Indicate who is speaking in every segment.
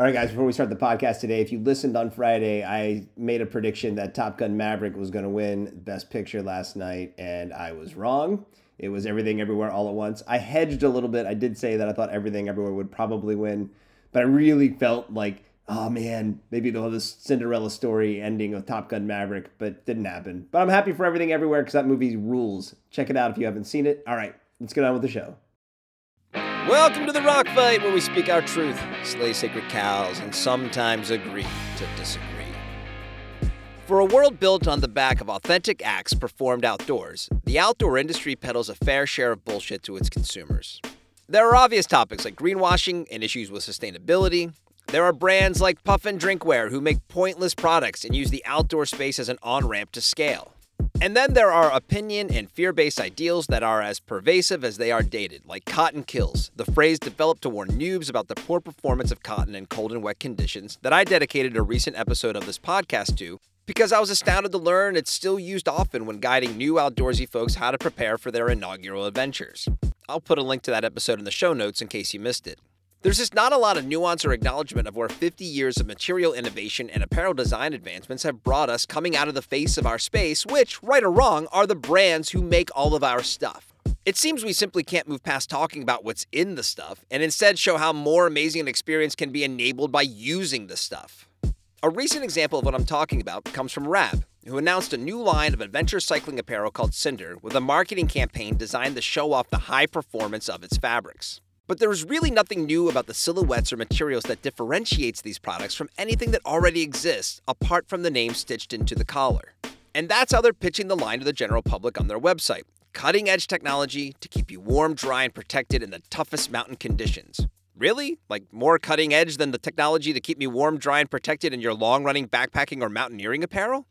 Speaker 1: All right, guys, before we start the podcast today, if you listened on Friday, I made a prediction that Top Gun Maverick was going to win Best Picture last night, and I was wrong. It was Everything Everywhere All at Once. I hedged a little bit. I did say that I thought Everything Everywhere would probably win, but I really felt like, oh man, maybe they'll have this Cinderella story ending with Top Gun Maverick, but didn't happen. But I'm happy for Everything Everywhere because that movie rules. Check it out if you haven't seen it. All right, let's get on with the show.
Speaker 2: Welcome to the Rock Fight, where we speak our truth, slay sacred cows, and sometimes agree to disagree. For a world built on the back of authentic acts performed outdoors, the outdoor industry peddles a fair share of bullshit to its consumers. There are obvious topics like greenwashing and issues with sustainability. There are brands like Puffin Drinkware who make pointless products and use the outdoor space as an on ramp to scale. And then there are opinion and fear based ideals that are as pervasive as they are dated, like cotton kills, the phrase developed to warn noobs about the poor performance of cotton in cold and wet conditions that I dedicated a recent episode of this podcast to because I was astounded to learn it's still used often when guiding new outdoorsy folks how to prepare for their inaugural adventures. I'll put a link to that episode in the show notes in case you missed it. There's just not a lot of nuance or acknowledgement of where 50 years of material innovation and apparel design advancements have brought us coming out of the face of our space, which, right or wrong, are the brands who make all of our stuff. It seems we simply can't move past talking about what's in the stuff and instead show how more amazing an experience can be enabled by using the stuff. A recent example of what I'm talking about comes from Rab, who announced a new line of adventure cycling apparel called Cinder with a marketing campaign designed to show off the high performance of its fabrics. But there's really nothing new about the silhouettes or materials that differentiates these products from anything that already exists, apart from the name stitched into the collar. And that's how they're pitching the line to the general public on their website cutting edge technology to keep you warm, dry, and protected in the toughest mountain conditions. Really? Like more cutting edge than the technology to keep me warm, dry, and protected in your long running backpacking or mountaineering apparel?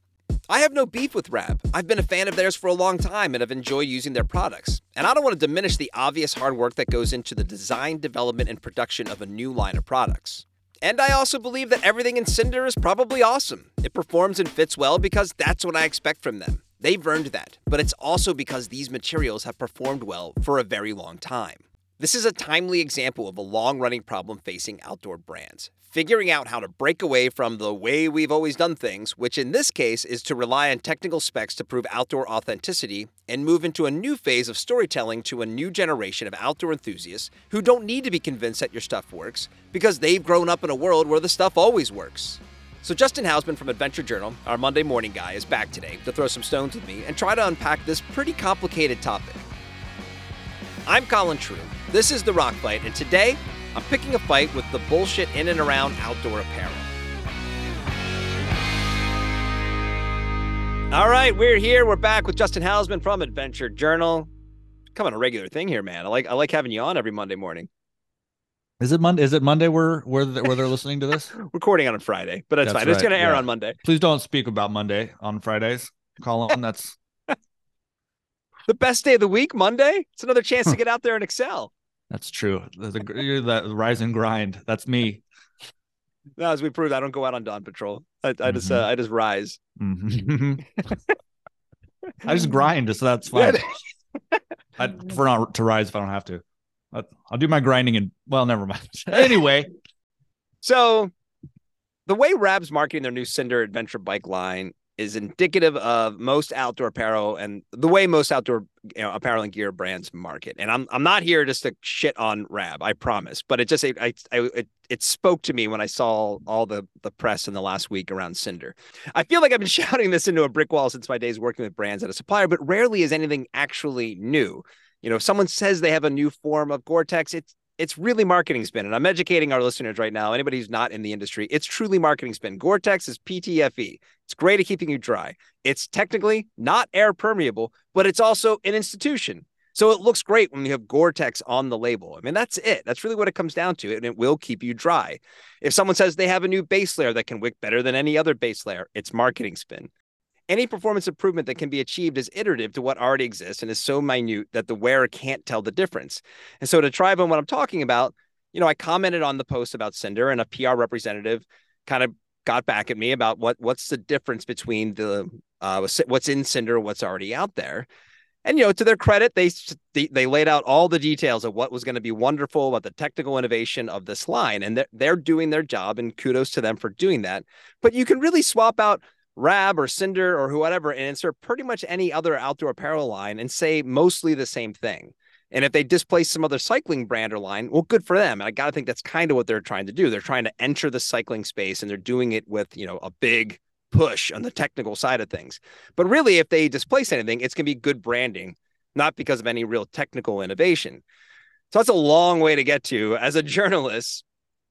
Speaker 2: I have no beef with Rab. I've been a fan of theirs for a long time and have enjoyed using their products. And I don't want to diminish the obvious hard work that goes into the design, development, and production of a new line of products. And I also believe that everything in Cinder is probably awesome. It performs and fits well because that's what I expect from them. They've earned that, but it's also because these materials have performed well for a very long time. This is a timely example of a long running problem facing outdoor brands figuring out how to break away from the way we've always done things, which in this case is to rely on technical specs to prove outdoor authenticity, and move into a new phase of storytelling to a new generation of outdoor enthusiasts who don't need to be convinced that your stuff works because they've grown up in a world where the stuff always works. So, Justin Housman from Adventure Journal, our Monday morning guy, is back today to throw some stones with me and try to unpack this pretty complicated topic. I'm Colin True. This is The Rock Fight, and today I'm picking a fight with the bullshit in and around outdoor apparel. All right, we're here. We're back with Justin Housman from Adventure Journal. Coming on a regular thing here, man. I like I like having you on every Monday morning.
Speaker 3: Is it Monday? Is it Monday where where where they're listening to this?
Speaker 2: Recording on a Friday, but that's, that's fine. Right. It's going to air yeah. on Monday.
Speaker 3: Please don't speak about Monday on Fridays, Colin. That's
Speaker 2: the best day of the week. Monday. It's another chance to hmm. get out there and excel.
Speaker 3: That's true. The, the, the rise and grind. That's me.
Speaker 2: No, as we proved, I don't go out on dawn patrol. I, I mm-hmm. just uh, I just rise.
Speaker 3: Mm-hmm. I just grind, so that's fine. I prefer not to rise if I don't have to. I'll, I'll do my grinding and well, never mind. anyway,
Speaker 2: so the way Rab's marketing their new Cinder adventure bike line is indicative of most outdoor apparel and the way most outdoor you know, apparel and gear brands market. And I'm I'm not here just to shit on Rab, I promise. But it just it, I, I it, it spoke to me when I saw all the the press in the last week around Cinder. I feel like I've been shouting this into a brick wall since my days working with brands at a supplier, but rarely is anything actually new. You know, if someone says they have a new form of Gore-Tex, it's it's really marketing spin. And I'm educating our listeners right now. Anybody who's not in the industry, it's truly marketing spin. Gore-Tex is PTFE. It's great at keeping you dry. It's technically not air permeable, but it's also an institution. So it looks great when you have Gore-Tex on the label. I mean, that's it. That's really what it comes down to. And it will keep you dry. If someone says they have a new base layer that can wick better than any other base layer, it's marketing spin. Any performance improvement that can be achieved is iterative to what already exists and is so minute that the wearer can't tell the difference. And so to try on what I'm talking about, you know, I commented on the post about Cinder and a PR representative kind of got back at me about what what's the difference between the uh, what's in Cinder, what's already out there. And you know, to their credit, they they laid out all the details of what was going to be wonderful about the technical innovation of this line, and they're they're doing their job, and kudos to them for doing that. But you can really swap out Rab or Cinder or whatever and insert pretty much any other outdoor apparel line and say mostly the same thing. And if they displace some other cycling brand or line, well, good for them. And I got to think that's kind of what they're trying to do. They're trying to enter the cycling space and they're doing it with, you know, a big push on the technical side of things. But really, if they displace anything, it's going to be good branding, not because of any real technical innovation. So that's a long way to get to as a journalist,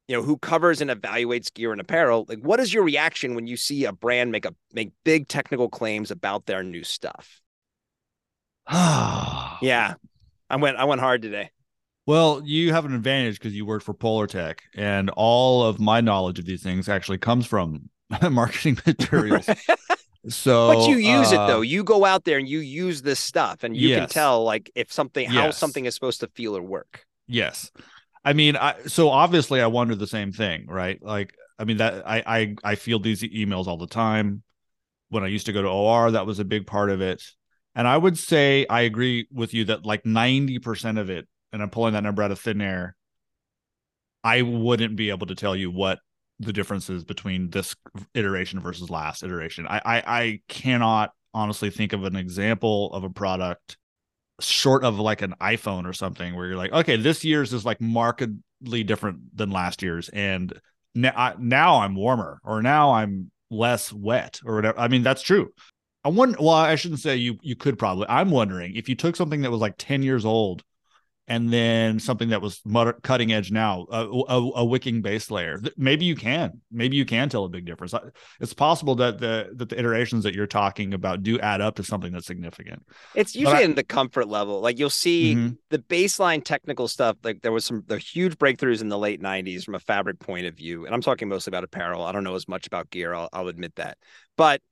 Speaker 2: you know, who covers and evaluates gear and apparel. Like, what is your reaction when you see a brand make a make big technical claims about their new stuff? yeah, I went I went hard today.
Speaker 3: Well, you have an advantage because you work for Polartec, and all of my knowledge of these things actually comes from marketing materials. so,
Speaker 2: but you use uh, it though. You go out there and you use this stuff, and you yes. can tell like if something how yes. something is supposed to feel or work.
Speaker 3: Yes, I mean, I, so obviously I wonder the same thing, right? Like, I mean that I I I feel these emails all the time. When I used to go to OR, that was a big part of it. And I would say I agree with you that like 90% of it, and I'm pulling that number out of thin air, I wouldn't be able to tell you what the difference is between this iteration versus last iteration. I, I, I cannot honestly think of an example of a product short of like an iPhone or something where you're like, okay, this year's is like markedly different than last year's, and now now I'm warmer or now I'm less wet or whatever. I mean, that's true. I wonder. Well, I shouldn't say you. You could probably. I'm wondering if you took something that was like 10 years old, and then something that was cutting edge now, a, a, a, wicking base layer. Maybe you can. Maybe you can tell a big difference. It's possible that the that the iterations that you're talking about do add up to something that's significant.
Speaker 2: It's usually I, in the comfort level. Like you'll see mm-hmm. the baseline technical stuff. Like there was some the huge breakthroughs in the late 90s from a fabric point of view, and I'm talking mostly about apparel. I don't know as much about gear. I'll, I'll admit that, but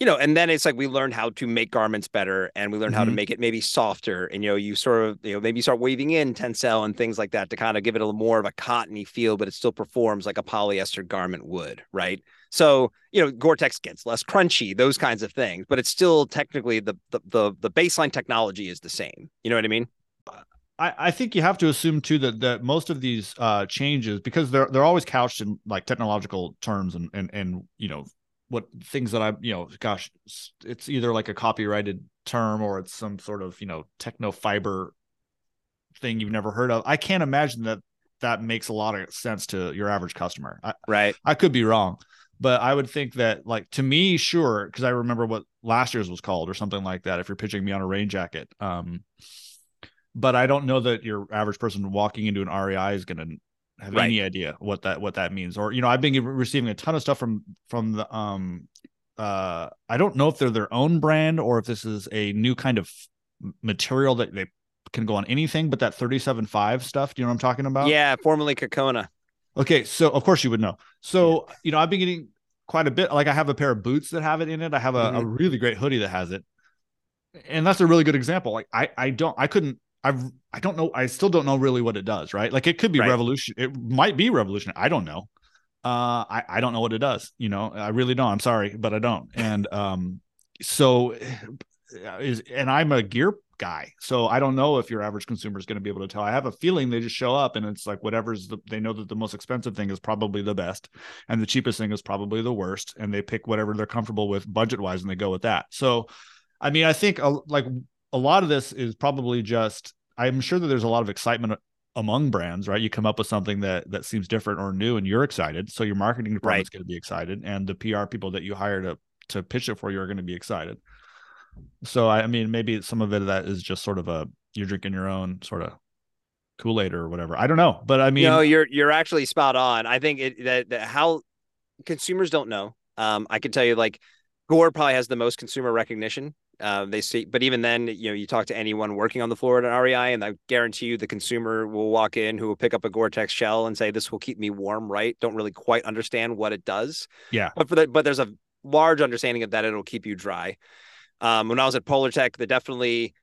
Speaker 2: you know, and then it's like we learned how to make garments better and we learned mm-hmm. how to mm-hmm. make it maybe softer. And, you know, you sort of, you know, maybe start weaving in tencel and things like that to kind of give it a little more of a cottony feel, but it still performs like a polyester garment would. Right. So, you know, Gore-Tex gets less crunchy, those kinds of things, but it's still technically the, the, the, the baseline technology is the same. You know what I mean?
Speaker 3: I, I think you have to assume too that that most of these uh, changes because they're they're always couched in like technological terms and and and you know what things that I, you know, gosh, it's either like a copyrighted term or it's some sort of, you know, techno fiber thing you've never heard of. I can't imagine that that makes a lot of sense to your average customer. I,
Speaker 2: right.
Speaker 3: I could be wrong, but I would think that like to me, sure, because I remember what last year's was called or something like that. If you're pitching me on a rain jacket, um, but I don't know that your average person walking into an REI is going to have right. any idea what that what that means. Or you know i've been receiving a ton of stuff from from the um uh i don't know if they're their own brand or if this is a new kind of material that they can go on anything but that 37.5 stuff do you know what i'm talking about?
Speaker 2: Yeah formerly Cocona
Speaker 3: okay so of course you would know. So yeah. you know i've been getting quite a bit like i have a pair of boots that have it in it. I have a, mm-hmm. a really great hoodie that has it. And that's a really good example. Like i i don't i couldn't I've I don't know. I still don't know really what it does. Right? Like it could be right. revolution. It might be revolution. I don't know. Uh, I I don't know what it does. You know, I really don't. I'm sorry, but I don't. And um, so is and I'm a gear guy, so I don't know if your average consumer is going to be able to tell. I have a feeling they just show up and it's like whatever's the, they know that the most expensive thing is probably the best, and the cheapest thing is probably the worst, and they pick whatever they're comfortable with budget wise, and they go with that. So, I mean, I think a, like a lot of this is probably just I'm sure that there's a lot of excitement among brands, right? You come up with something that that seems different or new, and you're excited. So your marketing department's right. going to be excited, and the PR people that you hire to to pitch it for you are going to be excited. So I mean, maybe some of it that is just sort of a you're drinking your own sort of Kool Aid or whatever. I don't know, but I mean,
Speaker 2: no, you're you're actually spot on. I think it that, that how consumers don't know. Um, I can tell you, like Gore probably has the most consumer recognition uh, they see, but even then, you know, you talk to anyone working on the floor at an REI, and I guarantee you, the consumer will walk in who will pick up a Gore-Tex shell and say, "This will keep me warm." Right? Don't really quite understand what it does.
Speaker 3: Yeah.
Speaker 2: But for the but there's a large understanding of that it'll keep you dry. Um, when I was at Polartec, that definitely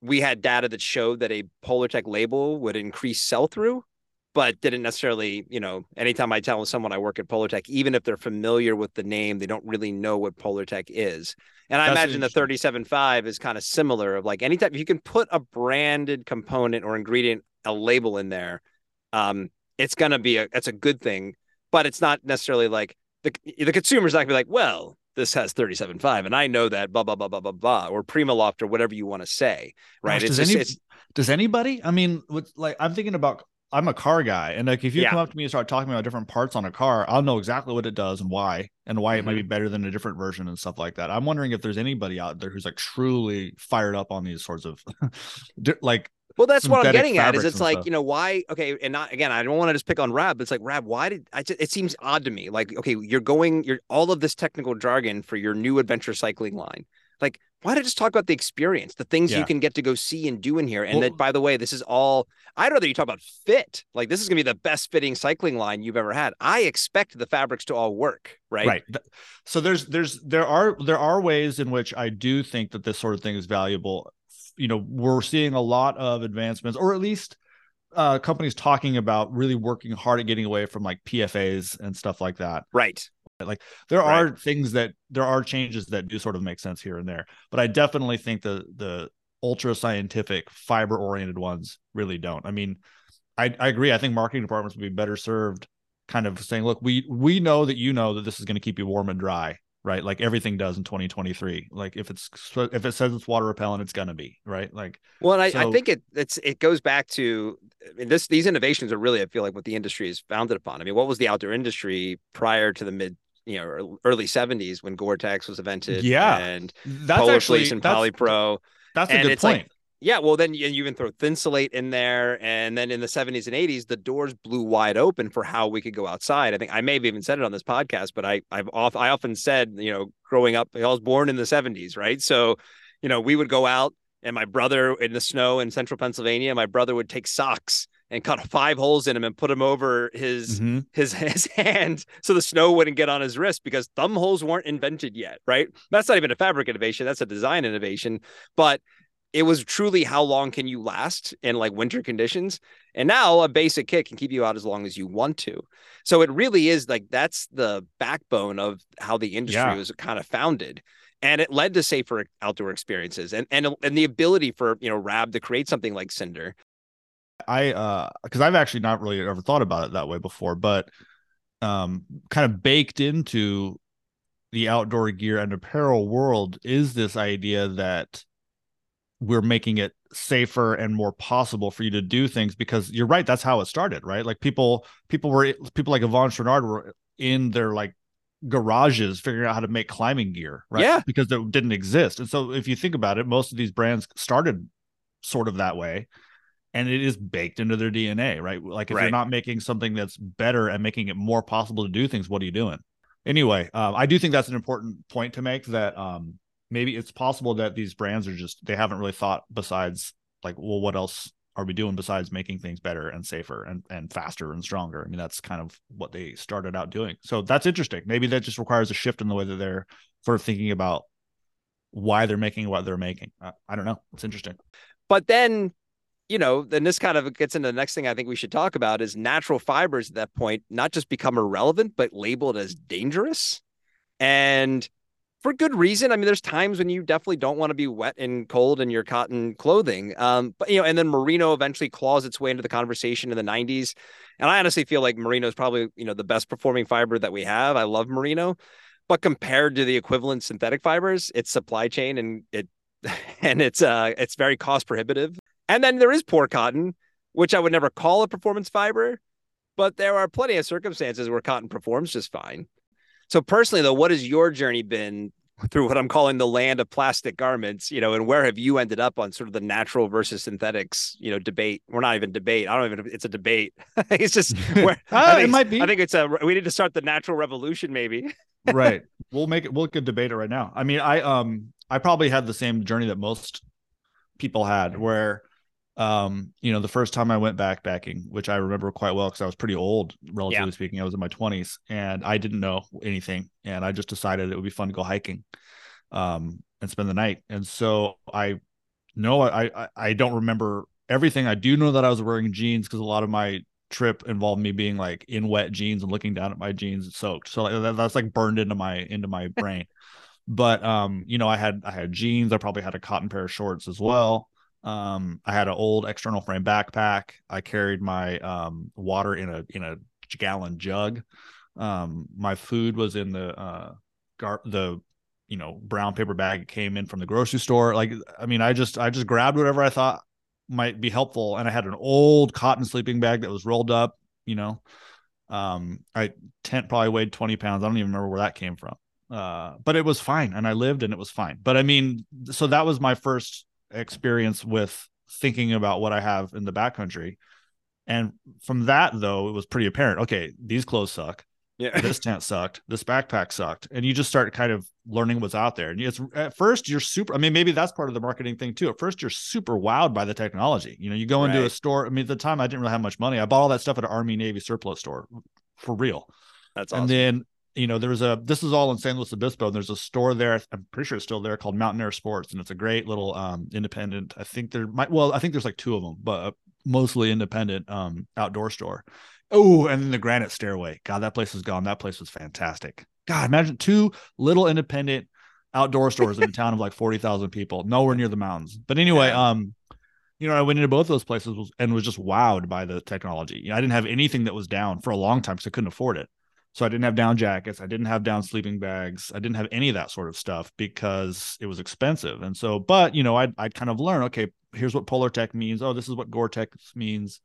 Speaker 2: we had data that showed that a Polartec label would increase sell through but didn't necessarily, you know, anytime I tell someone I work at Polartec, even if they're familiar with the name, they don't really know what Polartec is. And I That's imagine the 37.5 is kind of similar of like anytime you can put a branded component or ingredient, a label in there, um, it's gonna be a that's a good thing, but it's not necessarily like the the consumer's not gonna be like, well, this has 37.5 and I know that blah blah blah blah blah blah or Primaloft or whatever you want to say, right?
Speaker 3: Gosh, does, just, any, does anybody? I mean, what's like I'm thinking about I'm a car guy, and like if you yeah. come up to me and start talking about different parts on a car, I'll know exactly what it does and why, and why mm-hmm. it might be mm-hmm. better than a different version and stuff like that. I'm wondering if there's anybody out there who's like truly fired up on these sorts of like.
Speaker 2: Well, that's what I'm getting at. Is it's like stuff. you know why? Okay, and not again. I don't want to just pick on Rab. But it's like Rab. Why did I? Just, it seems odd to me. Like okay, you're going. You're all of this technical jargon for your new adventure cycling line. Like why don't just talk about the experience, the things yeah. you can get to go see and do in here? And well, that, by the way, this is all. I'd rather you talk about fit. Like this is going to be the best fitting cycling line you've ever had. I expect the fabrics to all work, right?
Speaker 3: Right. So there's there's there are there are ways in which I do think that this sort of thing is valuable. You know, we're seeing a lot of advancements, or at least uh, companies talking about really working hard at getting away from like PFAs and stuff like that.
Speaker 2: Right.
Speaker 3: Like there right. are things that there are changes that do sort of make sense here and there, but I definitely think the the ultra scientific fiber oriented ones really don't. I mean, I, I agree. I think marketing departments would be better served kind of saying, look, we we know that you know that this is going to keep you warm and dry, right? Like everything does in 2023. Like if it's if it says it's water repellent, it's gonna be right. Like
Speaker 2: well, I, so, I think it it's it goes back to I mean, this these innovations are really I feel like what the industry is founded upon. I mean, what was the outdoor industry prior to the mid you know early 70s when Gore-Tex was invented.
Speaker 3: Yeah,
Speaker 2: and that's Polar actually, and Polypro.
Speaker 3: That's a and good point. Like,
Speaker 2: yeah, well, then you, you even throw Thinsulate in there, and then in the 70s and 80s, the doors blew wide open for how we could go outside. I think I may have even said it on this podcast, but I I've off I often said, you know, growing up, I was born in the 70s, right? So, you know, we would go out, and my brother in the snow in central Pennsylvania, my brother would take socks and cut five holes in him and put him over his mm-hmm. his his hand so the snow wouldn't get on his wrist because thumb holes weren't invented yet, right? That's not even a fabric innovation, that's a design innovation. But it was truly how long can you last in like winter conditions? And now a basic kit can keep you out as long as you want to. So it really is like that's the backbone of how the industry yeah. was kind of founded and it led to safer outdoor experiences and and and the ability for you know Rab to create something like Cinder
Speaker 3: I uh because I've actually not really ever thought about it that way before, but um kind of baked into the outdoor gear and apparel world is this idea that we're making it safer and more possible for you to do things because you're right that's how it started right? Like people people were people like Yvon Chouinard were in their like garages figuring out how to make climbing gear right?
Speaker 2: Yeah.
Speaker 3: Because it didn't exist. And so if you think about it most of these brands started sort of that way and it is baked into their DNA, right? Like if right. you're not making something that's better and making it more possible to do things, what are you doing? Anyway, um, I do think that's an important point to make that um, maybe it's possible that these brands are just they haven't really thought besides like, well, what else are we doing besides making things better and safer and, and faster and stronger? I mean, that's kind of what they started out doing. So that's interesting. Maybe that just requires a shift in the way that they're sort of thinking about why they're making what they're making. I, I don't know. It's interesting.
Speaker 2: But then you know, then this kind of gets into the next thing I think we should talk about is natural fibers at that point not just become irrelevant, but labeled as dangerous. And for good reason. I mean, there's times when you definitely don't want to be wet and cold in your cotton clothing. Um, but you know, and then merino eventually claws its way into the conversation in the 90s. And I honestly feel like merino is probably, you know, the best performing fiber that we have. I love merino. But compared to the equivalent synthetic fibers, it's supply chain and it and it's uh it's very cost prohibitive. And then there is poor cotton, which I would never call a performance fiber, but there are plenty of circumstances where cotton performs just fine. So personally, though, what has your journey been through what I'm calling the land of plastic garments, you know, and where have you ended up on sort of the natural versus synthetics, you know, debate? We're not even debate. I don't even, it's a debate. it's just where
Speaker 3: uh, it might be.
Speaker 2: I think it's a, we need to start the natural revolution maybe.
Speaker 3: right. We'll make it, we'll get debate it right now. I mean, I, um, I probably had the same journey that most people had where um you know the first time i went backpacking which i remember quite well because i was pretty old relatively yeah. speaking i was in my 20s and i didn't know anything and i just decided it would be fun to go hiking um and spend the night and so i know i i, I don't remember everything i do know that i was wearing jeans because a lot of my trip involved me being like in wet jeans and looking down at my jeans soaked. So like, that's like burned into my into my brain. but um, you know, I had I had jeans. I probably had a cotton pair of shorts as well. Um, I had an old external frame backpack. I carried my um water in a in a gallon jug. Um, my food was in the uh gar- the you know brown paper bag it came in from the grocery store. Like I mean, I just I just grabbed whatever I thought might be helpful, and I had an old cotton sleeping bag that was rolled up. You know, um, I tent probably weighed twenty pounds. I don't even remember where that came from. Uh, but it was fine, and I lived, and it was fine. But I mean, so that was my first experience with thinking about what I have in the backcountry. And from that, though, it was pretty apparent. Okay, these clothes suck.
Speaker 2: Yeah.
Speaker 3: this tent sucked. This backpack sucked, and you just start kind of learning what's out there. And it's at first you're super. I mean, maybe that's part of the marketing thing too. At first, you're super wowed by the technology. You know, you go into a store. I mean, at the time I didn't really have much money. I bought all that stuff at an Army Navy surplus store, for real.
Speaker 2: That's awesome.
Speaker 3: And then you know, there was a this is all in San Luis Obispo. And there's a store there. I'm pretty sure it's still there called Mountain Air Sports, and it's a great little um independent. I think there might well, I think there's like two of them, but uh, mostly independent um outdoor store. Oh, and then the Granite Stairway. God, that place is gone. That place was fantastic. God, imagine two little independent outdoor stores in a town of like forty thousand people, nowhere near the mountains. But anyway, um, you know, I went into both those places and was just wowed by the technology. You know, I didn't have anything that was down for a long time because I couldn't afford it. So I didn't have down jackets. I didn't have down sleeping bags. I didn't have any of that sort of stuff because it was expensive. And so, but you know, I'd, I'd kind of learn, okay, here's what Polartec means. Oh, this is what Gore-Tex means.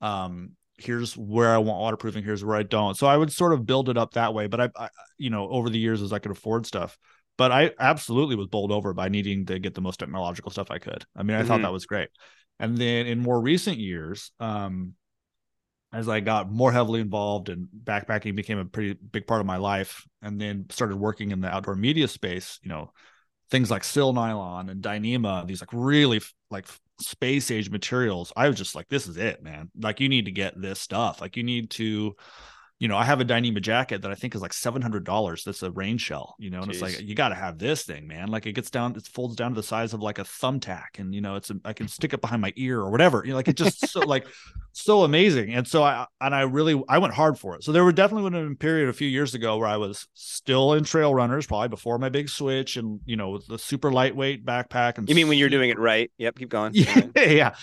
Speaker 3: Um, here's where I want waterproofing. Here's where I don't. So I would sort of build it up that way. But I, I you know, over the years as I could afford stuff, but I absolutely was bowled over by needing to get the most technological stuff I could. I mean, I thought
Speaker 2: Mhm.
Speaker 3: that was great. And then in more recent years, um, as I got more heavily involved and backpacking became a pretty big part of my life, and then started working in the outdoor media space, you know, things like Sil Nylon and Dyneema, these like really like space age materials. I was just like, this is it, man. Like you need to get this stuff. Like you need to, you know, I have a Dyneema jacket that I think is like seven hundred dollars. That's a rain shell, you know, and it's like you got to have this thing, man. Like it gets down, it folds down to the size of like a thumbtack, and you know, it's a, I can stick it behind my ear or whatever. You know, like it just so like so amazing. And so I and I really I went hard for it. So there were definitely been a period a few years ago where I was still in trail runners, probably before my big switch, and you know, the super lightweight backpack. And
Speaker 2: you mean when you're doing it right? Yep. Keep going.
Speaker 3: yeah, yeah.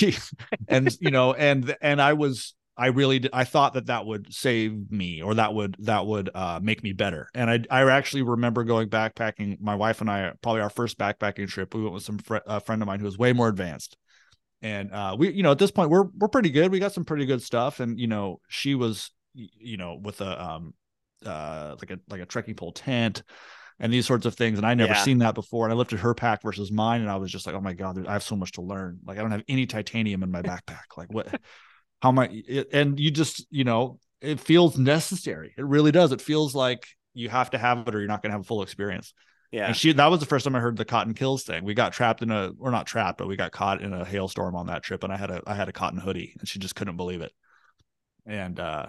Speaker 3: and you know, and and I was, I really, did, I thought that that would save me, or that would that would uh, make me better. And I, I actually remember going backpacking. My wife and I, probably our first backpacking trip, we went with some fr- a friend of mine who was way more advanced. And uh, we, you know, at this point, we're we're pretty good. We got some pretty good stuff. And you know, she was, you know, with a um, uh, like a like a trekking pole tent and these sorts of things. And I never
Speaker 2: Yeah.
Speaker 3: seen that before. And I lifted her pack versus mine, and I was just like, oh my god, I have so much to learn. Like I don't have any titanium in my backpack. Like what? How I? And you just, you know, it feels necessary. It really does. It feels like you have to have it, or you're not going to have a full experience.
Speaker 2: Yeah.
Speaker 3: And she that was the first time I heard the cotton kills thing. We got trapped in a we're not trapped, but we got caught in a hailstorm on that trip and I had a I had a cotton hoodie and she just couldn't believe it. And uh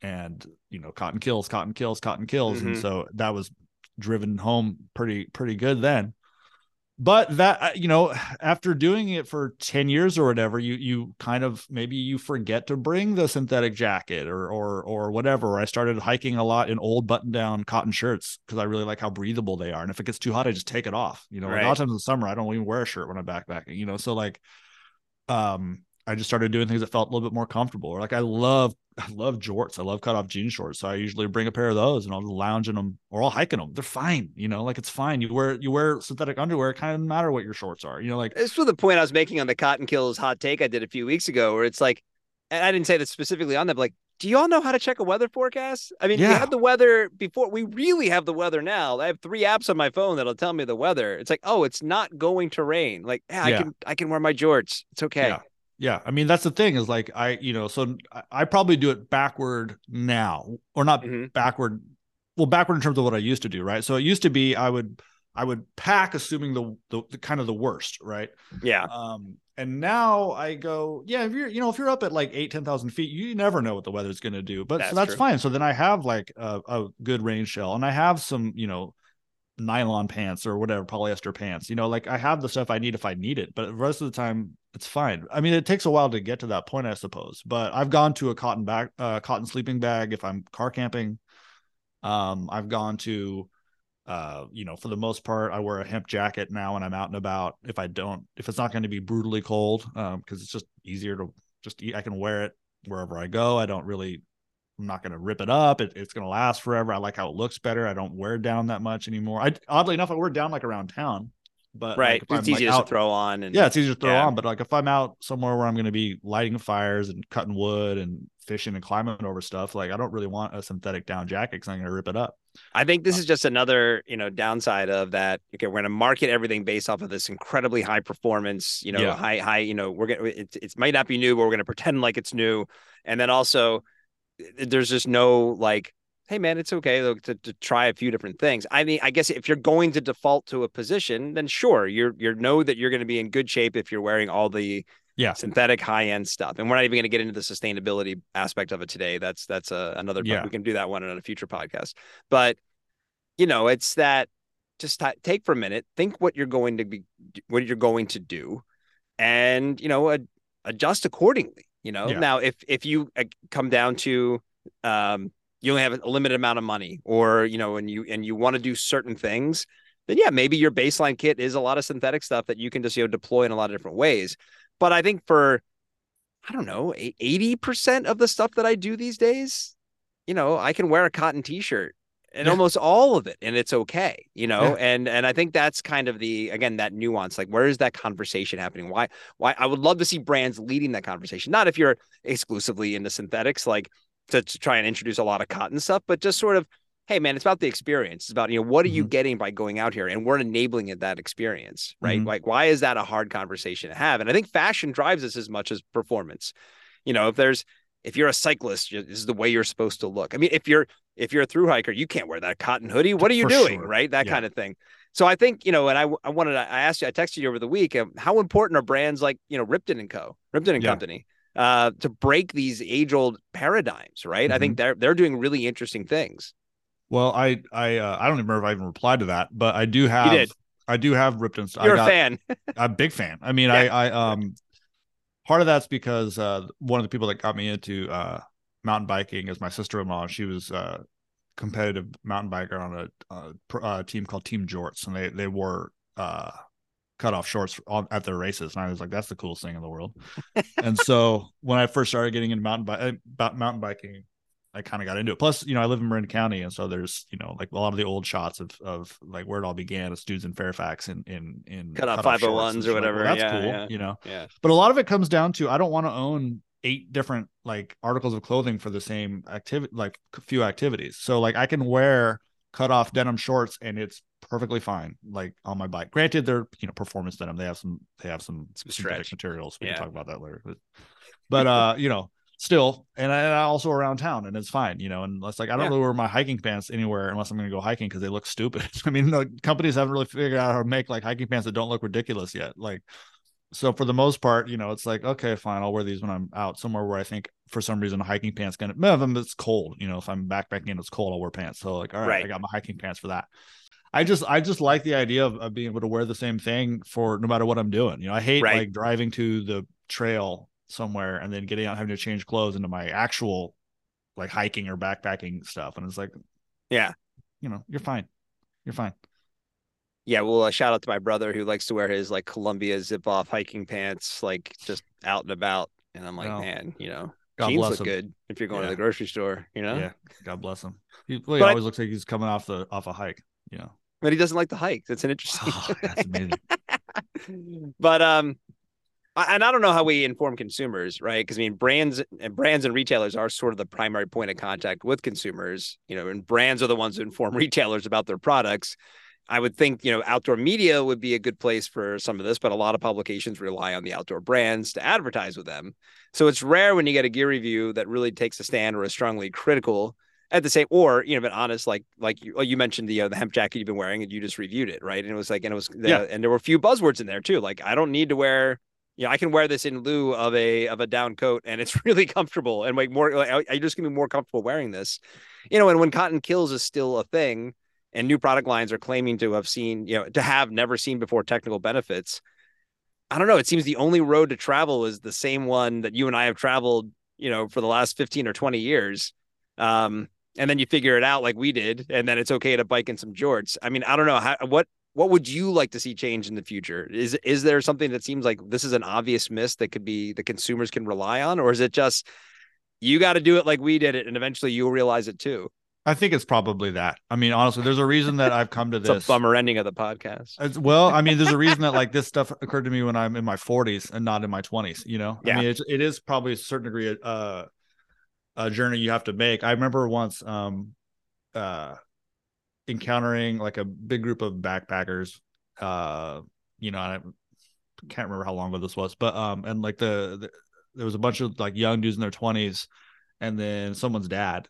Speaker 3: and you know, cotton kills, cotton kills, cotton kills. And
Speaker 2: Mhm.
Speaker 3: so that was driven home pretty pretty good then. But that uh, you know, after doing it for 10 years or whatever, you you kind of maybe you forget to bring the synthetic jacket or or or whatever. I started hiking a lot in old button-down cotton shirts because I really like how breathable they are. And if it gets too hot, I just take it off. You know, like a lot of times in the summer, I don't even wear a shirt when I'm backpacking, you know. So like um I just started doing things that felt a little bit more comfortable. Or like I love I love jorts. I love cut off jean shorts. So I usually bring a pair of those and I'll lounge in them or I'll hike in them. They're fine. You know, like it's fine. You wear you wear synthetic underwear, it kind of matter what your shorts are. You know, like
Speaker 2: This was the point I was making on the Cotton Kills hot take I did a few weeks ago, where it's like, and I didn't say this specifically on that, but like, do you all know how to check a weather forecast? I mean, we
Speaker 3: Yeah.
Speaker 2: had the weather before. We really have the weather now. I have three apps on my phone that'll tell me the weather. It's like, oh, it's not going to rain. Like, yeah,
Speaker 3: Yeah.
Speaker 2: I can I can wear my jorts. It's okay.
Speaker 3: Yeah. I mean that's the thing is like I, you know, so I, probably do it backward now, or not
Speaker 2: Mhm.
Speaker 3: backward. Well, backward in terms of what I used to do, right? So it used to be I would I would pack assuming the the, the kind of the worst, right?
Speaker 2: Yeah.
Speaker 3: Um, and now I go, yeah, if you're, you know, if you're up at like eight, 10,000 feet, you never know what the weather's going to do, but
Speaker 2: That's
Speaker 3: so that's
Speaker 2: true.
Speaker 3: fine. So then I have like a, a good rain shell and I have some, you know, nylon pants or whatever polyester pants you know like i have the stuff i need if i need it but the rest of the time it's fine. I mean it takes a while to get to that point i suppose but i've gone to a cotton bag uh, cotton sleeping bag if i'm car camping. Um i've gone to uh you know for the most part i wear a hemp jacket now when i'm out and about. If i don't if it's not going to be brutally cold um because it's just easier to just i can wear it wherever i go. I don't really I'm not going to rip it up. It, it's going to last forever. I like how it looks better. I don't wear down that much anymore. I oddly enough, I wear down like around town, but
Speaker 2: right,
Speaker 3: like,
Speaker 2: it's easy
Speaker 3: like,
Speaker 2: to throw on. And
Speaker 3: yeah, it's easy to throw
Speaker 2: yeah.
Speaker 3: on. But like if I'm out somewhere where I'm going to be lighting fires and cutting wood and fishing and climbing over stuff, like I don't really want a synthetic down jacket because I'm going to rip it up.
Speaker 2: I think this uh, is just another, you know, downside of that. Okay, we're going to market everything based off of this incredibly high performance, you know,
Speaker 3: Yeah.
Speaker 2: high, high, you know, we're going to, it, it might not be new, but we're going to pretend like it's new. And then also, there's just no like, hey man, it's okay to, to, to try a few different things. I mean, I guess if you're going to default to a position, then sure, you're you know that you're going to be in good shape if you're wearing all the
Speaker 3: Yeah.
Speaker 2: synthetic high end stuff. And we're not even going to get into the sustainability aspect of it today. That's that's a, another.
Speaker 3: Yeah.
Speaker 2: We can do that one on a future podcast. But you know, it's that just t- take for a minute, think what you're going to be, what you're going to do, and you know, ad- adjust accordingly. You know,
Speaker 3: Yeah.
Speaker 2: now if if you uh, come down to, um, you only have a limited amount of money, or you know, and you and you want to do certain things, then yeah, maybe your baseline kit is a lot of synthetic stuff that you can just you know deploy in a lot of different ways. But I think for I don't know, eighty percent of the stuff that I do these days, you know, I can wear a cotton t-shirt and
Speaker 3: Yeah.
Speaker 2: almost all of it, and it's okay, you know.
Speaker 3: Yeah.
Speaker 2: And and I think that's kind of the again that nuance. Like, where is that conversation happening? Why? Why? I would love to see brands leading that conversation. Not if you're exclusively into synthetics, like to, to try and introduce a lot of cotton stuff, but just sort of. Hey man, it's about the experience. It's about you know what are you
Speaker 3: Mhm.
Speaker 2: getting by going out here, and we're enabling it that experience, right?
Speaker 3: Mhm.
Speaker 2: Like, why is that a hard conversation to have? And I think fashion drives us as much as performance you know if there's if you're a cyclist this is the way you're supposed to look i mean if you're if you're a through hiker you can't wear that cotton hoodie what are you
Speaker 3: For
Speaker 2: doing
Speaker 3: sure.
Speaker 2: right that
Speaker 3: Yeah.
Speaker 2: kind of thing so i think you know and i i wanted to, i asked you i texted you over the week um, how important are brands like you know ripton and co ripton and
Speaker 3: Yeah.
Speaker 2: company uh to break these age old paradigms right i
Speaker 3: Mm-hmm.
Speaker 2: think they're they're doing really interesting things
Speaker 3: Well, I I uh, I don't even remember if I even replied to that, but I do have. I do have Ripton. I
Speaker 2: you're
Speaker 3: got-
Speaker 2: a fan
Speaker 3: I'm a big fan. I mean, I, I um part of that's because uh one of the people that got me into uh mountain biking is my sister-in-law. She was a competitive mountain biker on a, a, pr- uh team called Team Jorts, and they they wore uh cut off shorts on, at their races, and I was like, that's the coolest thing in the world. and so when I first started getting into mountain bike mountain biking. I kind of got into it. Plus, you know, I live in Marin County, and so there's, you know, like a lot of the old shots of of like where it all began. It's dudes in Fairfax in in in
Speaker 2: Cut off
Speaker 3: cutoff shorts
Speaker 2: 501s or
Speaker 3: shit.
Speaker 2: whatever.
Speaker 3: Well, that's
Speaker 2: Yeah,
Speaker 3: cool,
Speaker 2: yeah.
Speaker 3: you know.
Speaker 2: yeah
Speaker 3: But a lot of it comes down to I don't want to own eight different like articles of clothing for the same activity, like a few activities. So like I can wear cut off denim shorts and it's perfectly fine, like on my bike. Granted, they're you know performance denim. They have some they have some,
Speaker 2: Some stretch.
Speaker 3: materials. We
Speaker 2: Yeah.
Speaker 3: can talk about that later. But, but uh, you know, still, and I, and I also around town, and it's fine, you know. And it's like I don't
Speaker 2: Yeah.
Speaker 3: really wear my hiking pants anywhere unless I'm going to go hiking because they look stupid. I mean, the companies haven't really figured out how to make like hiking pants that don't look ridiculous yet. Like, so for the most part, you know, it's like okay, fine, I'll wear these when I'm out somewhere where I think for some reason a hiking pants gonna. None of them it's cold, you know. If I'm backpacking and it's cold, I'll wear pants. So like, all right,
Speaker 2: Right.
Speaker 3: I got my hiking pants for that. I just I just like the idea of, of being able to wear the same thing for no matter what I'm doing. You know, I hate
Speaker 2: Right.
Speaker 3: like driving to the trail somewhere and then getting out having to change clothes into my actual like hiking or backpacking stuff. And it's like,
Speaker 2: yeah
Speaker 3: you know, you're fine. You're fine.
Speaker 2: yeah well a shout out to my brother who likes to wear his like columbia zip off hiking pants like just out and about and i'm like
Speaker 3: Well,
Speaker 2: man you know
Speaker 3: God
Speaker 2: jeans
Speaker 3: bless
Speaker 2: look
Speaker 3: him.
Speaker 2: good if you're going to the grocery store, you know.
Speaker 3: Yeah. God bless him. He, well, he
Speaker 2: But
Speaker 3: always looks like he's coming off the off a hike, you know.
Speaker 2: But he doesn't like the hike. That's an interesting.
Speaker 3: Oh, that's amazing.
Speaker 2: but um, I- and I don't know how we inform consumers, right? Because I mean, brands and brands and retailers are sort of the primary point of contact with consumers, you know, and brands are the ones who inform retailers about their products. I would think, you know, outdoor media would be a good place for some of this, but a lot of publications rely on the outdoor brands to advertise with them. So it's rare when you get a gear review that really takes a stand or is strongly critical at the same, or you know, but honest, like like you, you mentioned the uh, the hemp jacket you've been wearing and you just reviewed it, right? And it was like, and it was, the,
Speaker 3: Yeah.
Speaker 2: and there were a few buzzwords in there too. Like I don't need to wear you know, I can wear this in lieu of a of a down coat, and it's really comfortable and like more. Like, you just gonna be more comfortable wearing this? You know, and when cotton kills is still a thing, and new product lines are claiming to have seen, you know, to have never seen before technical benefits. I don't know. It seems the only road to travel is the same one that you and I have traveled, you know, for the last 15 or 20 years. Um, and then you figure it out like we did, and then it's okay to bike in some jorts. I mean, I don't know how what what would you like to see change in the future? Is is there something that seems like this is an obvious miss that could be the consumers can rely on, or is it just you got to do it like we did it, and eventually you'll realize it too?
Speaker 3: I think it's probably that. I mean, honestly, there's a reason that I've come to this.
Speaker 2: It's a bummer ending of the podcast.
Speaker 3: As, well, I mean, there's a reason that like this stuff occurred to me when I'm in my 40s and not in my 20s. You know,
Speaker 2: yeah.
Speaker 3: I mean, it's, it is probably a certain degree uh, a journey you have to make. I remember once um, uh, encountering like a big group of backpackers. Uh, you know, I can't remember how long ago this was, but um, and like the, the there was a bunch of like young dudes in their 20s, and then someone's dad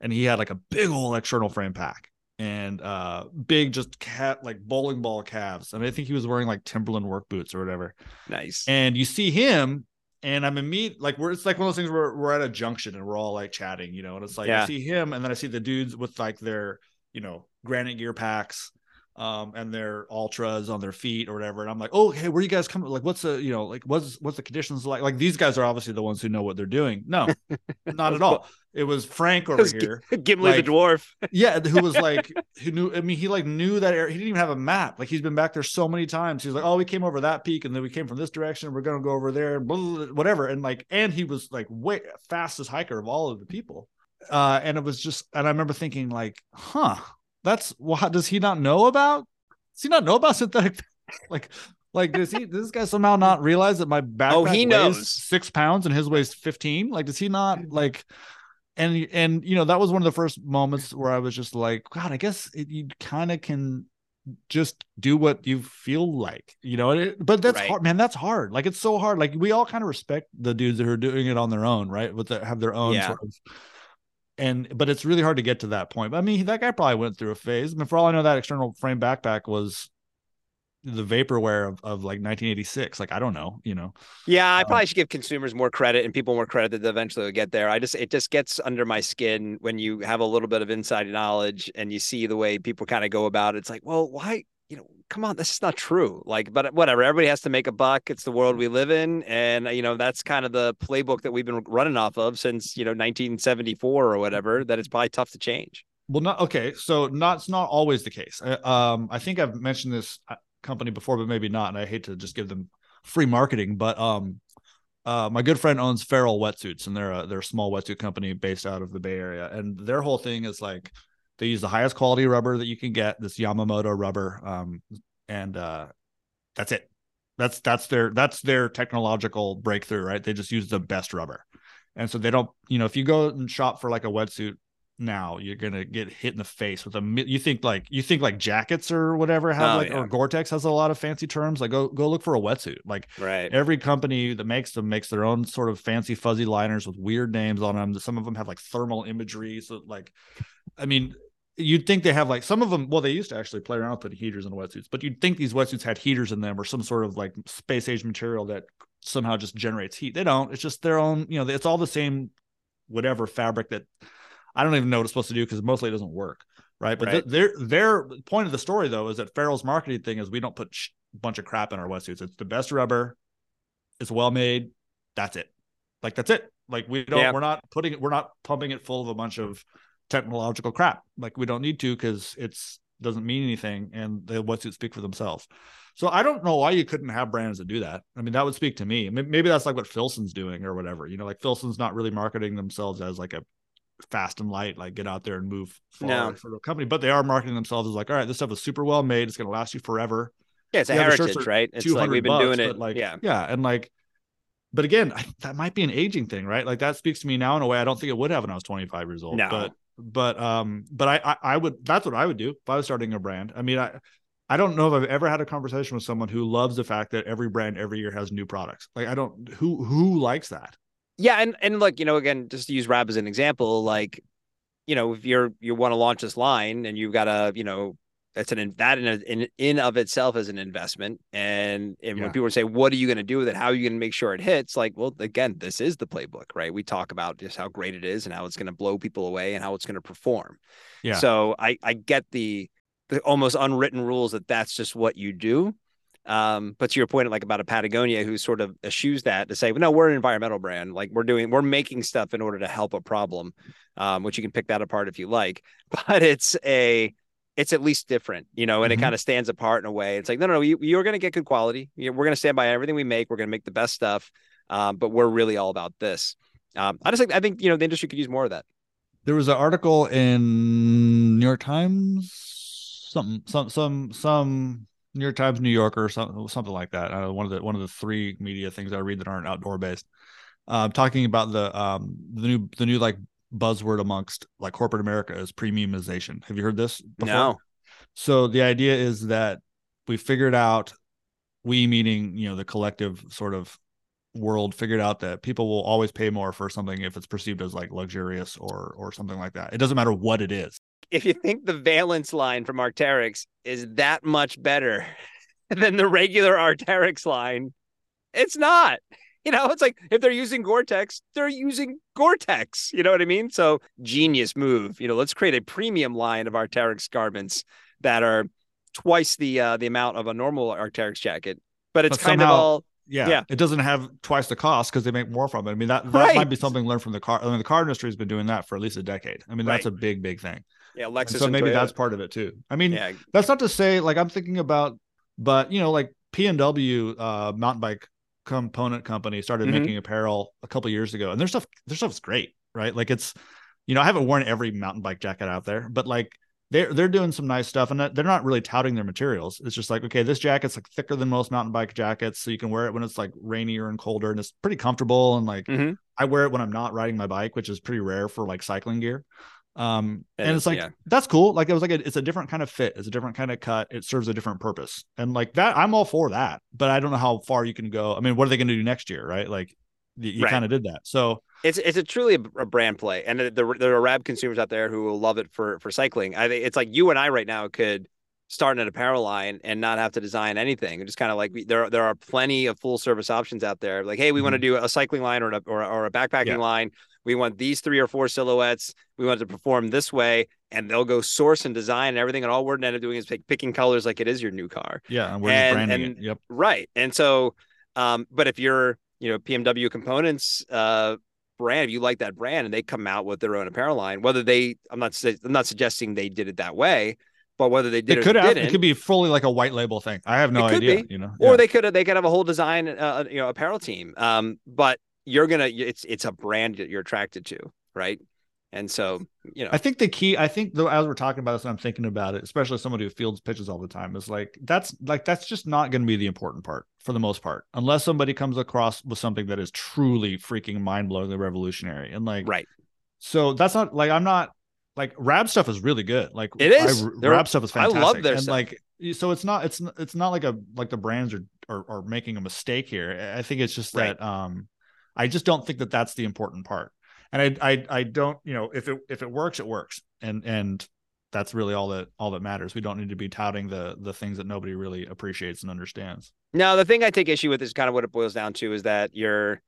Speaker 3: and he had like a big old external frame pack and uh big just cat like bowling ball calves. and I think he was wearing like Timberland work boots or whatever.
Speaker 2: Nice.
Speaker 3: And you see him, and I'm immediate like we're it's like one of those things where we're at a junction and we're all like chatting, you know, and it's like
Speaker 2: Yeah.
Speaker 3: I see him, and then I see the dudes with like their you know granite gear packs. Um, and their ultras on their feet or whatever, and I'm like, oh, hey, where you guys coming? Like, what's the, you know, like, what's what's the conditions like? Like, these guys are obviously the ones who know what they're doing. No, not at all. It was Frank over
Speaker 2: was
Speaker 3: here.
Speaker 2: Gimli
Speaker 3: like-
Speaker 2: the dwarf.
Speaker 3: Yeah, who was like who knew I mean he like knew that area. He didn't even have a map. Like he's been back there so many times. He's like, "Oh, we came over that peak and then we came from this direction. We're going to go over there, blah, blah, blah, whatever." And like and he was like way fastest hiker of all of the people. Uh and it was just and I remember thinking like, "Huh. That's what does he not know about? Does he not know about synthetic like like does he does this guy somehow not realize that my backpack
Speaker 2: Oh, he
Speaker 3: weighs
Speaker 2: knows.
Speaker 3: six pounds and his weighs 15 like does he not like and and you know that was one of the first moments where i was just like god i guess it, you kind of can just do what you feel like you know it, but that's
Speaker 2: Right.
Speaker 3: hard man that's hard like it's so hard like we all kind of respect the dudes that are doing it on their own right with the, have their own
Speaker 2: Yeah.
Speaker 3: sort of and but it's really hard to get to that point but i mean that guy probably went through a phase i mean for all i know that external frame backpack was the vaporware of, of like 1986 like i don't know you know
Speaker 2: Yeah, I
Speaker 3: Um,
Speaker 2: probably should give consumers more credit and people more credit that eventually will get there. I just it just gets under my skin when you have a little bit of inside knowledge and you see the way people kind of go about it. It's like, well, why, you know, come on, this is not true. Like, but whatever, everybody has to make a buck. It's the world we live in. And uh, you know, that's kind of the playbook that we've been running off of since, you know, 1974 or whatever, that it's probably tough to change.
Speaker 3: Well, not okay. So not it's not always the case. I, um, I think I've mentioned this uh, company before, but maybe not. And I hate to just give them free marketing, but um, uh, my good friend owns Feral Wetsuits, and they're a they're a small wetsuit company based out of the Bay Area, and their whole thing is like they use the highest quality rubber that you can get, this Yamamoto rubber, um, and uh, that's it. That's that's their that's their technological breakthrough, right? They just use the best rubber, and so they don't, you know, if you go and shop for like a wetsuit now you're gonna get hit in the face with a you think like you think like jackets or whatever have
Speaker 2: Oh,
Speaker 3: like
Speaker 2: yeah.
Speaker 3: or gore-tex has a lot of fancy terms like go go look for a wetsuit like
Speaker 2: Right.
Speaker 3: every company that makes them makes their own sort of fancy fuzzy liners with weird names on them some of them have like thermal imagery so like i mean you'd think they have like some of them well they used to actually play around with putting heaters in wetsuits but you'd think these wetsuits had heaters in them or some sort of like space age material that somehow just generates heat they don't it's just their own you know it's all the same whatever fabric that I don't even know what it's supposed to do because mostly it doesn't work, right? But
Speaker 2: Right.
Speaker 3: th- their their point of the story though is that Feral's marketing thing is we don't put sh- a bunch of crap in our wetsuits. It's the best rubber, it's well made. That's it. Like that's it. Like we don't.
Speaker 2: Yeah.
Speaker 3: We're not putting it. We're not pumping it full of a bunch of technological crap. Like we don't need to because it's doesn't mean anything, and the wetsuits speak for themselves. So I don't know why you couldn't have brands that do that. I mean, that would speak to me. Maybe that's like what Filson's doing or whatever. You know, like Filson's not really marketing themselves as like a fast and light, like get out there and move forward
Speaker 2: No.
Speaker 3: for the company, but they are marketing themselves as like, all right, this stuff is super well made. It's going to last you forever.
Speaker 2: Yeah, it's a
Speaker 3: Yeah,
Speaker 2: heritage, right? It's like we've been
Speaker 3: bucks,
Speaker 2: doing it.
Speaker 3: like,
Speaker 2: yeah.
Speaker 3: yeah. And like, but again, I, that might be an aging thing, right? Like that speaks to me now in a way I don't think it would have when I was 25 years old.
Speaker 2: No.
Speaker 3: But, but, um, but I, I, I would, that's what I would do if I was starting a brand. I mean, I, I don't know if I've ever had a conversation with someone who loves the fact that every brand every year has new products. Like I don't, who, who likes that?
Speaker 2: Yeah, and and look, you know, again, just to use Rab as an example, like, you know, if you're you want to launch this line and you've got a, you know, that's an in- that in in in of itself is an investment, and and
Speaker 3: Yeah.
Speaker 2: when people say, what are you going to do with it? How are you going to make sure it hits? Like, well, again, this is the playbook, right? We talk about just how great it is and how it's going to blow people away and how it's going to perform.
Speaker 3: Yeah.
Speaker 2: So I I get the the almost unwritten rules that that's just what you do. Um, but to your point, like about a Patagonia who sort of eschews that to say, well, no, we're an environmental brand. Like we're doing, we're making stuff in order to help a problem, um, which you can pick that apart if you like. But it's a, it's at least different, you know, and mm-hmm. it kind of stands apart in a way. It's like, no, no, no you, you're going to get good quality. We're going to stand by everything we make. We're going to make the best stuff. Um, but we're really all about this. Um, I just think, I think, you know, the industry could use more of that.
Speaker 3: There was an article in New York Times, some, some, some, some New York Times, New Yorker, something, something like that. Uh, one of the one of the three media things I read that aren't outdoor based. Uh, talking about the um the new the new like buzzword amongst like corporate America is premiumization. Have you heard this?
Speaker 2: Before? No.
Speaker 3: So the idea is that we figured out, we meaning you know the collective sort of world figured out that people will always pay more for something if it's perceived as like luxurious or or something like that. It doesn't matter what it is
Speaker 2: if you think the Veilance line from Arc'teryx is that much better than the regular Arc'teryx line, it's not. You know, it's like if they're using Gore-Tex, they're using Gore-Tex. You know what I mean? So genius move. You know, let's create a premium line of Arc'teryx garments that are twice the uh, the amount of a normal Arc'teryx jacket. But it's but kind somehow, of all
Speaker 3: yeah, yeah, it doesn't have twice the cost because they make more from it. I mean that that right. might be something learned from the car. I mean the car industry has been doing that for at least a decade. I mean that's right. a big big thing.
Speaker 2: Yeah, Lexus.
Speaker 3: And so maybe that's part of it too. I mean, yeah. that's not to say like I'm thinking about, but you know, like PNW uh, mountain bike component company started mm-hmm. making apparel a couple years ago, and their stuff their stuff's great, right? Like it's, you know, I haven't worn every mountain bike jacket out there, but like they're they're doing some nice stuff, and they're not really touting their materials. It's just like, okay, this jacket's like thicker than most mountain bike jackets, so you can wear it when it's like rainier and colder, and it's pretty comfortable. And like, mm-hmm. I wear it when I'm not riding my bike, which is pretty rare for like cycling gear. Um, and, it's like yeah. that's cool. Like it was like a, it's a different kind of fit, it's a different kind of cut, it serves a different purpose, and like that, I'm all for that. But I don't know how far you can go. I mean, what are they going to do next year, right? Like you, you right. kind of did that, so
Speaker 2: it's it's a truly a, brand play, and there, there are Rab consumers out there who will love it for for cycling. I think it's like you and I right now could start an apparel line and not have to design anything. Just kind of like we, there there are plenty of full service options out there. Like, hey, we mm-hmm. want to do a cycling line or a, or, or a backpacking yeah. line. We want these three or four silhouettes. We want to perform this way, and they'll go source and design and everything. And all we're end up doing is pick, picking colors like it is your new car.
Speaker 3: Yeah, and we're and, branding and, it. Yep.
Speaker 2: Right. And so, um, but if you're you know PNW components uh brand, if you like that brand, and they come out with their own apparel line, whether they, I'm not I'm not suggesting they did it that way, but whether they did it,
Speaker 3: could
Speaker 2: have,
Speaker 3: it could be fully like a white label thing. I have no idea. Be. You know,
Speaker 2: or yeah. they could have they could have a whole design, uh, you know, apparel team. Um, but you're gonna it's it's a brand that you're attracted to, right? And so, you know,
Speaker 3: I think the key, I think though, as we're talking about this, I'm thinking about it, especially somebody who fields pitches all the time, is like that's like that's just not going to be the important part for the most part, unless somebody comes across with something that is truly freaking mind blowingly revolutionary. And like,
Speaker 2: right.
Speaker 3: So that's not like I'm not like Rab stuff is really good. Like
Speaker 2: it is.
Speaker 3: I, Rab stuff is fantastic.
Speaker 2: I love their
Speaker 3: and
Speaker 2: stuff.
Speaker 3: like so it's not it's it's not like a like the brands are are, are making a mistake here. I think it's just right. that um I just don't think that that's the important part. And I I I don't you know if it if it works it works and and that's really all that all that matters. We don't need to be touting the the things that nobody really appreciates and understands.
Speaker 2: No, the thing I take issue with is kind of what it boils down to is that you're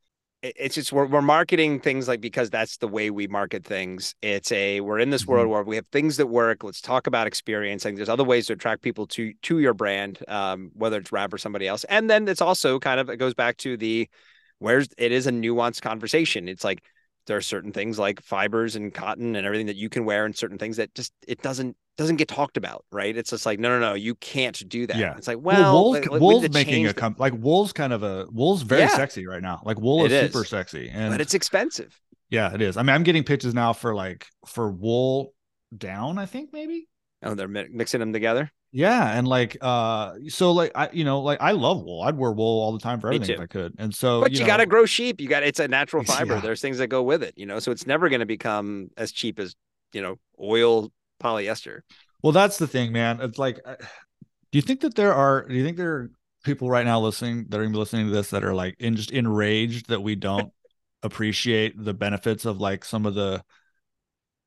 Speaker 2: it's just we're, we're marketing things like because that's the way we market things it's a we're in this mm-hmm. world where we have things that work let's talk about experience and there's other ways to attract people to to your brand um, whether it's Rab or somebody else and then it's also kind of it goes back to the where's it is a nuanced conversation. It's like there are certain things like fibers and cotton and everything that you can wear and certain things that just it doesn't doesn't get talked about right? It's just like no no no you can't do that.
Speaker 3: Yeah.
Speaker 2: It's like well,
Speaker 3: well wool's, wool's making a com- like wool's kind of a wool's very yeah. sexy right now. Like wool is, is, super sexy and
Speaker 2: but it's expensive.
Speaker 3: Yeah it is. I mean i'm getting pitches now for like for wool down i think maybe?
Speaker 2: Oh they're mixing them together
Speaker 3: yeah, and like uh so like I you know like I love wool. I'd wear wool all the time for everything if I could. And so
Speaker 2: But you, you know, got to grow sheep. You got it's a natural fiber. Yeah. There's things that go with it, you know. So it's never going to become as cheap as, you know, oil polyester.
Speaker 3: Well, that's the thing, man. It's like uh, do you think that there are do you think there are people right now listening that are going to be listening to this that are like in just enraged that we don't appreciate the benefits of like some of the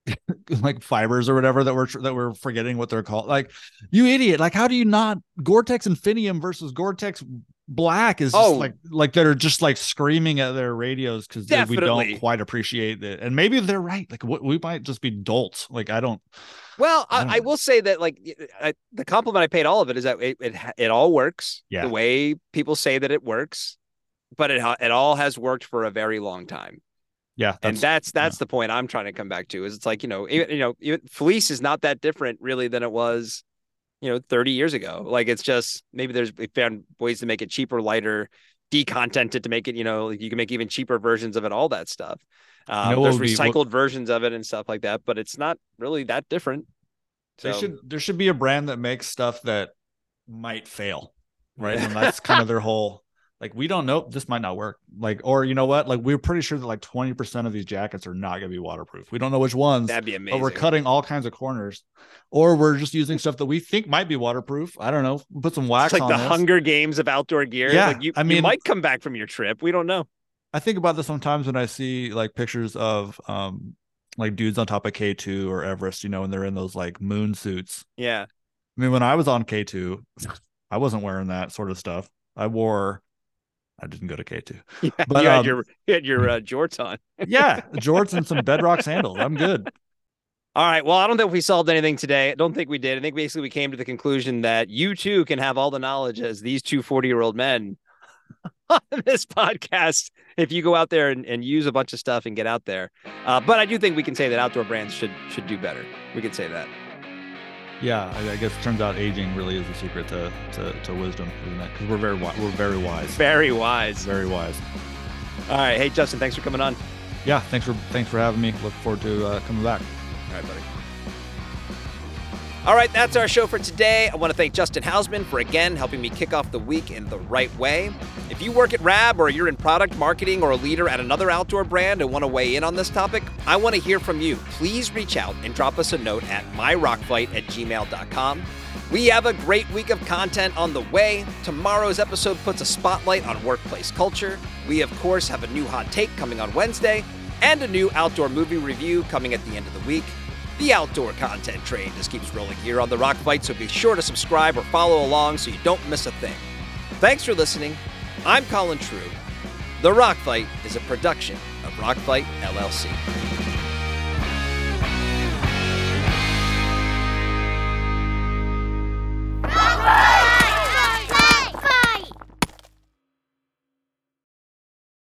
Speaker 3: like fibers or whatever that we're that we're forgetting what they're called. Like, you idiot! Like, how do you not Gore-Tex Infinium versus Gore-Tex Black is oh. like like they're just like screaming at their radios because we don't quite appreciate it. And maybe they're right. Like, we might just be dolts. Like, I don't.
Speaker 2: Well,
Speaker 3: I
Speaker 2: I, I will say that like I, the compliment I paid all of it is that it it, it all works
Speaker 3: Yeah.
Speaker 2: the way people say that it works, but it it all has worked for a very long time.
Speaker 3: Yeah,
Speaker 2: and that's that's the point I'm trying to come back to. Is it's like you know even, you know even fleece is not that different really than it was, you know, 30 years ago. Like it's just maybe there's we found ways to make it cheaper, lighter, decontented to make it you know you can make even cheaper versions of it, all that stuff. Um,
Speaker 3: know
Speaker 2: there's
Speaker 3: would be- what-
Speaker 2: recycled versions of it and stuff like that, but it's not really that different. So
Speaker 3: They should there should be a brand that makes stuff that might fail, right? And that's kind of their whole like we don't know this might not work. Like or you know what? Like we're pretty sure that like 20% of these jackets are not going to be waterproof. We don't know which ones,
Speaker 2: that'd be amazing.
Speaker 3: but we're cutting all kinds of corners or we're just using stuff that we think might be waterproof. I don't know. Put some wax
Speaker 2: It's like the
Speaker 3: this.
Speaker 2: Hunger Games of outdoor gear.
Speaker 3: Yeah,
Speaker 2: like you,
Speaker 3: I
Speaker 2: you
Speaker 3: mean-
Speaker 2: might come back from your trip. We don't know.
Speaker 3: I think about this sometimes when I see like pictures of um like dudes on top of K2 or Everest, you know, and they're in those like moon suits.
Speaker 2: Yeah.
Speaker 3: I mean, when I was on K2, I wasn't wearing that sort of stuff. I wore, I didn't go to K2.
Speaker 2: Yeah.
Speaker 3: But,
Speaker 2: you had
Speaker 3: um,
Speaker 2: your you had your uh, jorts on.
Speaker 3: Yeah, jorts and some bedrock sandals. I'm good.
Speaker 2: All right. Well, I don't think we solved anything today. I don't think we did. I think basically we came to the conclusion that you too can have all the knowledge as these two 40 year old men on this podcast if you go out there and, and use a bunch of stuff and get out there. Uh, but I do think we can say that outdoor brands should should do better. We can say that.
Speaker 3: Yeah, I, I guess it turns out aging really is the secret to to, to wisdom, isn't it? Because we're very wi- we're very wise,
Speaker 2: Very wise.
Speaker 3: very wise.
Speaker 2: All right. Hey, Justin, thanks for coming on.
Speaker 3: Yeah, thanks for thanks for having me. Look forward to uh, coming back.
Speaker 2: All right, buddy. All right, that's our show for today. I want to thank Justin Housman for again helping me kick off the week in the right way. If you work at Rab or you're in product marketing or a leader at another outdoor brand and want to weigh in on this topic, I want to hear from you. Please reach out and drop us a note at myrockfight at gmail.com. We have a great week of content on the way. Tomorrow's episode puts a spotlight on workplace culture. We, of course, have a new hot take coming on Wednesday and a new outdoor movie review coming at the end of the week. The outdoor content train just keeps rolling here on The Rock Fight, so be sure to subscribe or follow along so you don't miss a thing. Thanks for listening. I'm Colin True. The Rock Fight is a production of Rock Fight LLC.